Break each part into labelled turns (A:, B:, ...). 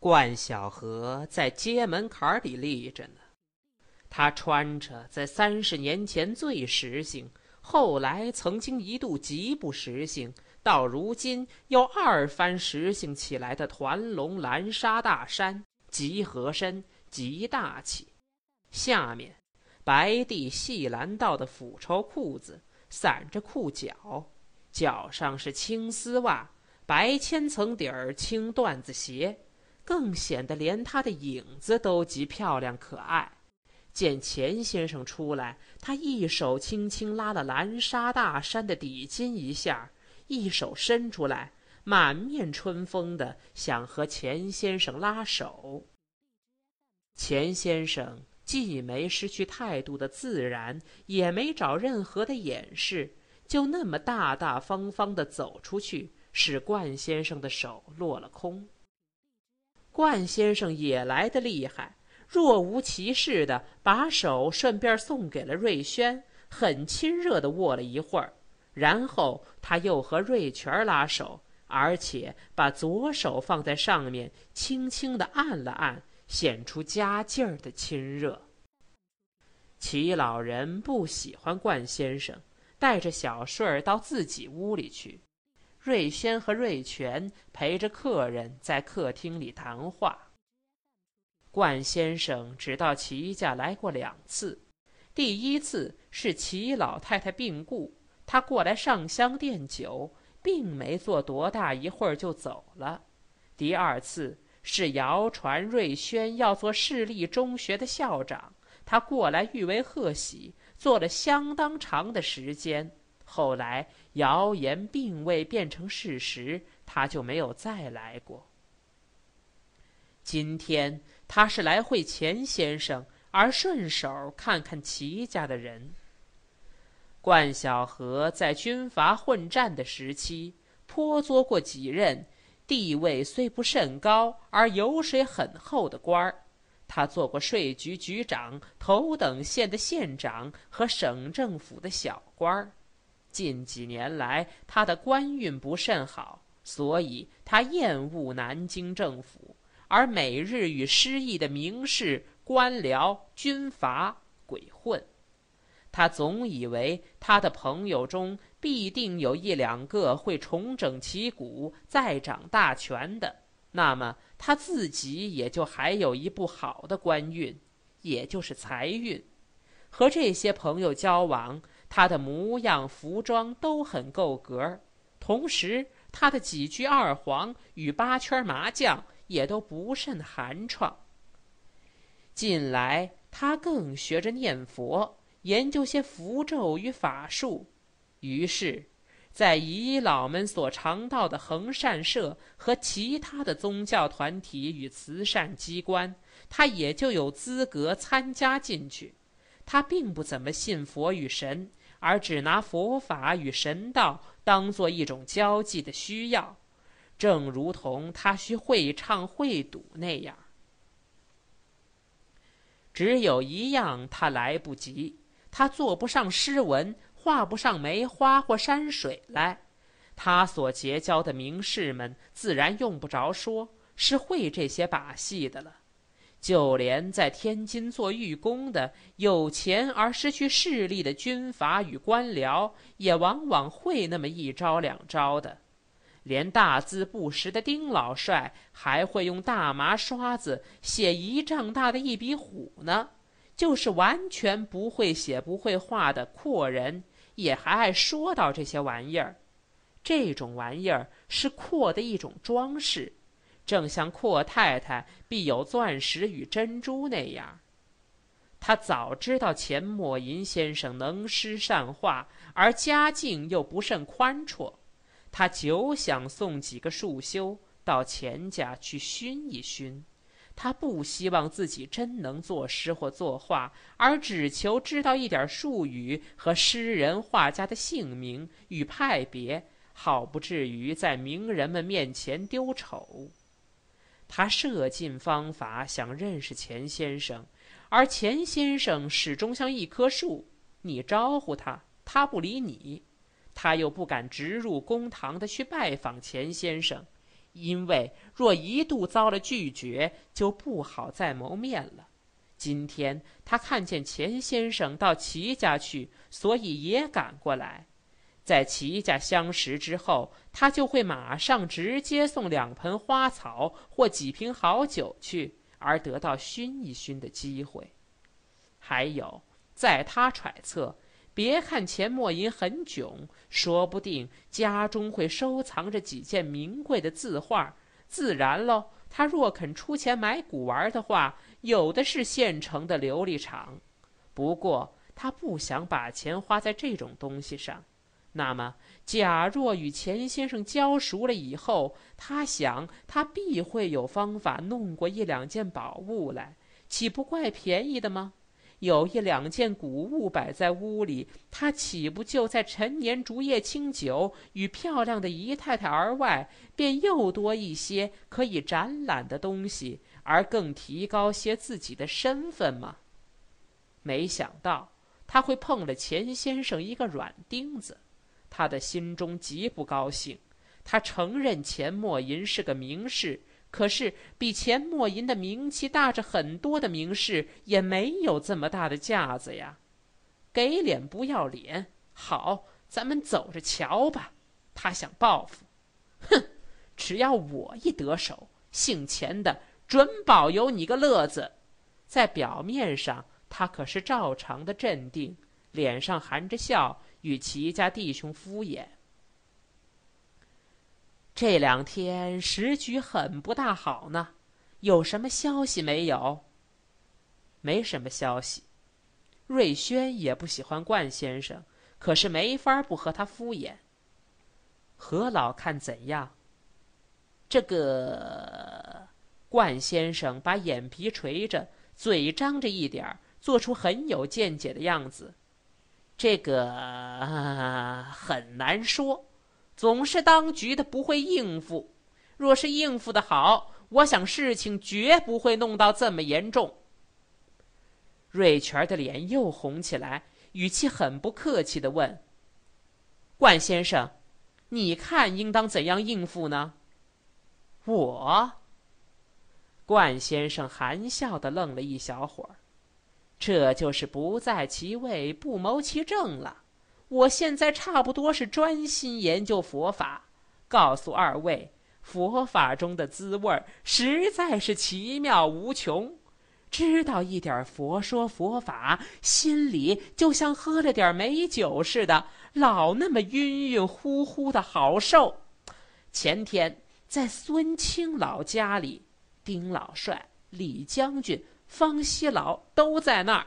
A: 冠晓荷在街门槛里立着呢。他穿着在三十年前最时兴，后来曾经一度极不时兴，到如今又二番时兴起来的团龙蓝纱大衫，极合身，极大气。下面白地细蓝道的腐绸裤子，散着裤脚，脚上是青丝袜，白千层底儿青缎子鞋。更显得连他的影子都极漂亮可爱。见钱先生出来，他一手轻轻拉了蓝纱大衫的底襟一下，一手伸出来，满面春风的想和钱先生拉手。钱先生既没失去态度的自然，也没找任何的掩饰，就那么大大方方的走出去，使冠先生的手落了空。冠先生也来得厉害，若无其事的把手顺便送给了瑞轩，很亲热的握了一会儿，然后他又和瑞全拉手，而且把左手放在上面，轻轻的按了按，显出加劲儿的亲热。齐老人不喜欢冠先生，带着小顺儿到自己屋里去。瑞轩和瑞全陪着客人在客厅里谈话。冠先生只到齐家来过两次，第一次是齐老太太病故，他过来上香奠酒，并没坐多大一会儿就走了。第二次是谣传瑞轩要做市立中学的校长，他过来誉为贺喜，做了相当长的时间。后来谣言并未变成事实，他就没有再来过。今天他是来会钱先生，而顺手看看齐家的人。冠晓荷在军阀混战的时期，颇做过几任，地位虽不甚高，而油水很厚的官儿。他做过税局局长、头等县的县长和省政府的小官儿。近几年来，他的官运不甚好，所以他厌恶南京政府，而每日与失意的名士、官僚、军阀鬼混。他总以为他的朋友中必定有一两个会重整旗鼓、再掌大权的，那么他自己也就还有一部好的官运，也就是财运。和这些朋友交往。他的模样、服装都很够格，同时他的几句二黄与八圈麻将也都不甚寒怆。近来他更学着念佛，研究些符咒与法术，于是，在遗老们所常到的恒善社和其他的宗教团体与慈善机关，他也就有资格参加进去。他并不怎么信佛与神。而只拿佛法与神道当做一种交际的需要，正如同他需会唱会赌那样。只有一样他来不及，他做不上诗文，画不上梅花或山水来。他所结交的名士们，自然用不着说，是会这些把戏的了。就连在天津做御工的、有钱而失去势力的军阀与官僚，也往往会那么一招两招的。连大字不识的丁老帅，还会用大麻刷子写一丈大的一笔虎呢。就是完全不会写、不会画的阔人，也还爱说到这些玩意儿。这种玩意儿是阔的一种装饰。正像阔太太必有钻石与珍珠那样，他早知道钱默吟先生能诗善画，而家境又不甚宽绰，他久想送几个束修到钱家去熏一熏。他不希望自己真能作诗或作画，而只求知道一点术语和诗人画家的姓名与派别，好不至于在名人们面前丢丑。他设尽方法想认识钱先生，而钱先生始终像一棵树，你招呼他，他不理你；他又不敢直入公堂的去拜访钱先生，因为若一度遭了拒绝，就不好再谋面了。今天他看见钱先生到齐家去，所以也赶过来。在齐家相识之后，他就会马上直接送两盆花草或几瓶好酒去，而得到熏一熏的机会。还有，在他揣测，别看钱默吟很囧，说不定家中会收藏着几件名贵的字画。自然喽，他若肯出钱买古玩的话，有的是现成的琉璃厂。不过他不想把钱花在这种东西上。那么，假若与钱先生交熟了以后，他想他必会有方法弄过一两件宝物来，岂不怪便宜的吗？有一两件古物摆在屋里，他岂不就在陈年竹叶青酒与漂亮的姨太太而外，便又多一些可以展览的东西，而更提高些自己的身份吗？没想到他会碰了钱先生一个软钉子，他的心中极不高兴。他承认钱默吟是个名士。可是，比钱默吟的名气大着很多的名士也没有这么大的架子呀！给脸不要脸，好，咱们走着瞧吧。他想报复，哼！只要我一得手，姓钱的准保有你个乐子。在表面上，他可是照常的镇定，脸上含着笑，与齐家弟兄敷衍。这两天时局很不大好呢，有什么消息没有？没什么消息。瑞轩也不喜欢冠先生，可是没法不和他敷衍。何老看怎样？这个冠先生把眼皮垂着，嘴张着一点儿做出很有见解的样子。这个 很难说。总是当局的不会应付，若是应付的好，我想事情绝不会弄到这么严重。瑞全的脸又红起来，语气很不客气的问：“冠先生，你看应当怎样应付呢？”我，冠先生含笑的愣了一小会儿，这就是不在其位不谋其政了。我现在差不多是专心研究佛法，告诉二位，佛法中的滋味实在是奇妙无穷。知道一点佛说佛法，心里就像喝了点美酒似的，老那么晕晕乎乎的好受。前天在孙清老家里，丁老帅、李将军、方西老都在那儿。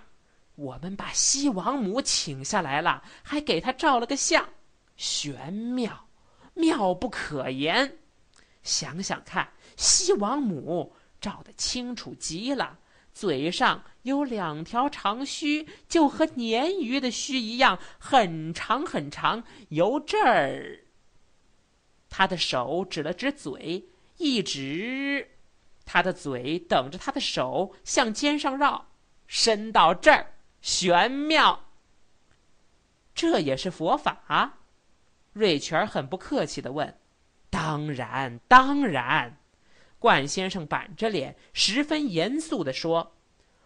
A: 我们把西王母请下来了，还给他照了个相，玄妙，妙不可言。想想看，西王母照得清楚极了，嘴上有两条长须，就和鲶鱼的须一样，很长很长。由这儿，他的手指了指嘴，一直，他的嘴等着他的手向肩上绕，伸到这儿。玄妙，这也是佛法？瑞全很不客气的问。当然，当然。冠先生板着脸，十分严肃的说：“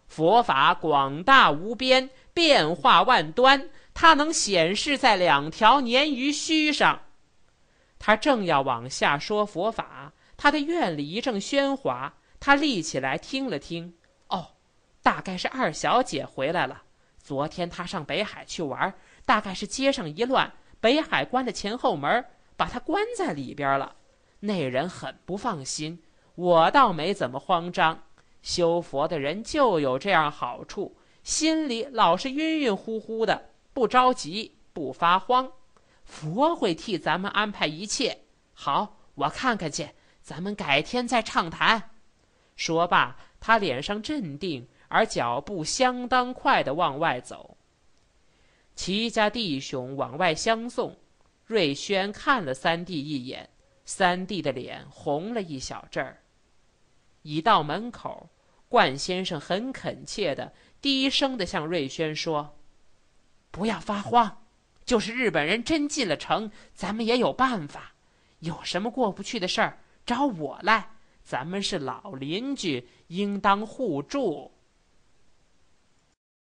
A: 佛法广大无边，变化万端，它能显示在两条鲶鱼须上。”他正要往下说佛法，他的院里一阵喧哗，他立起来听了听，哦，大概是二小姐回来了。昨天他上北海去玩，大概是街上一乱，北海关的前后门，把他关在里边了。那人很不放心，我倒没怎么慌张。修佛的人就有这样好处，心里老是晕晕乎乎的，不着急，不发慌。佛会替咱们安排一切。好，我看看去，咱们改天再畅谈。说罢，他脸上镇定。而脚步相当快的往外走。齐家弟兄往外相送，瑞轩看了三弟一眼，三弟的脸红了一小阵儿。一到门口，冠先生很恳切的、低声的向瑞轩说：“不要发慌，就是日本人真进了城，咱们也有办法。有什么过不去的事儿，找我来，咱们是老邻居，应当互助。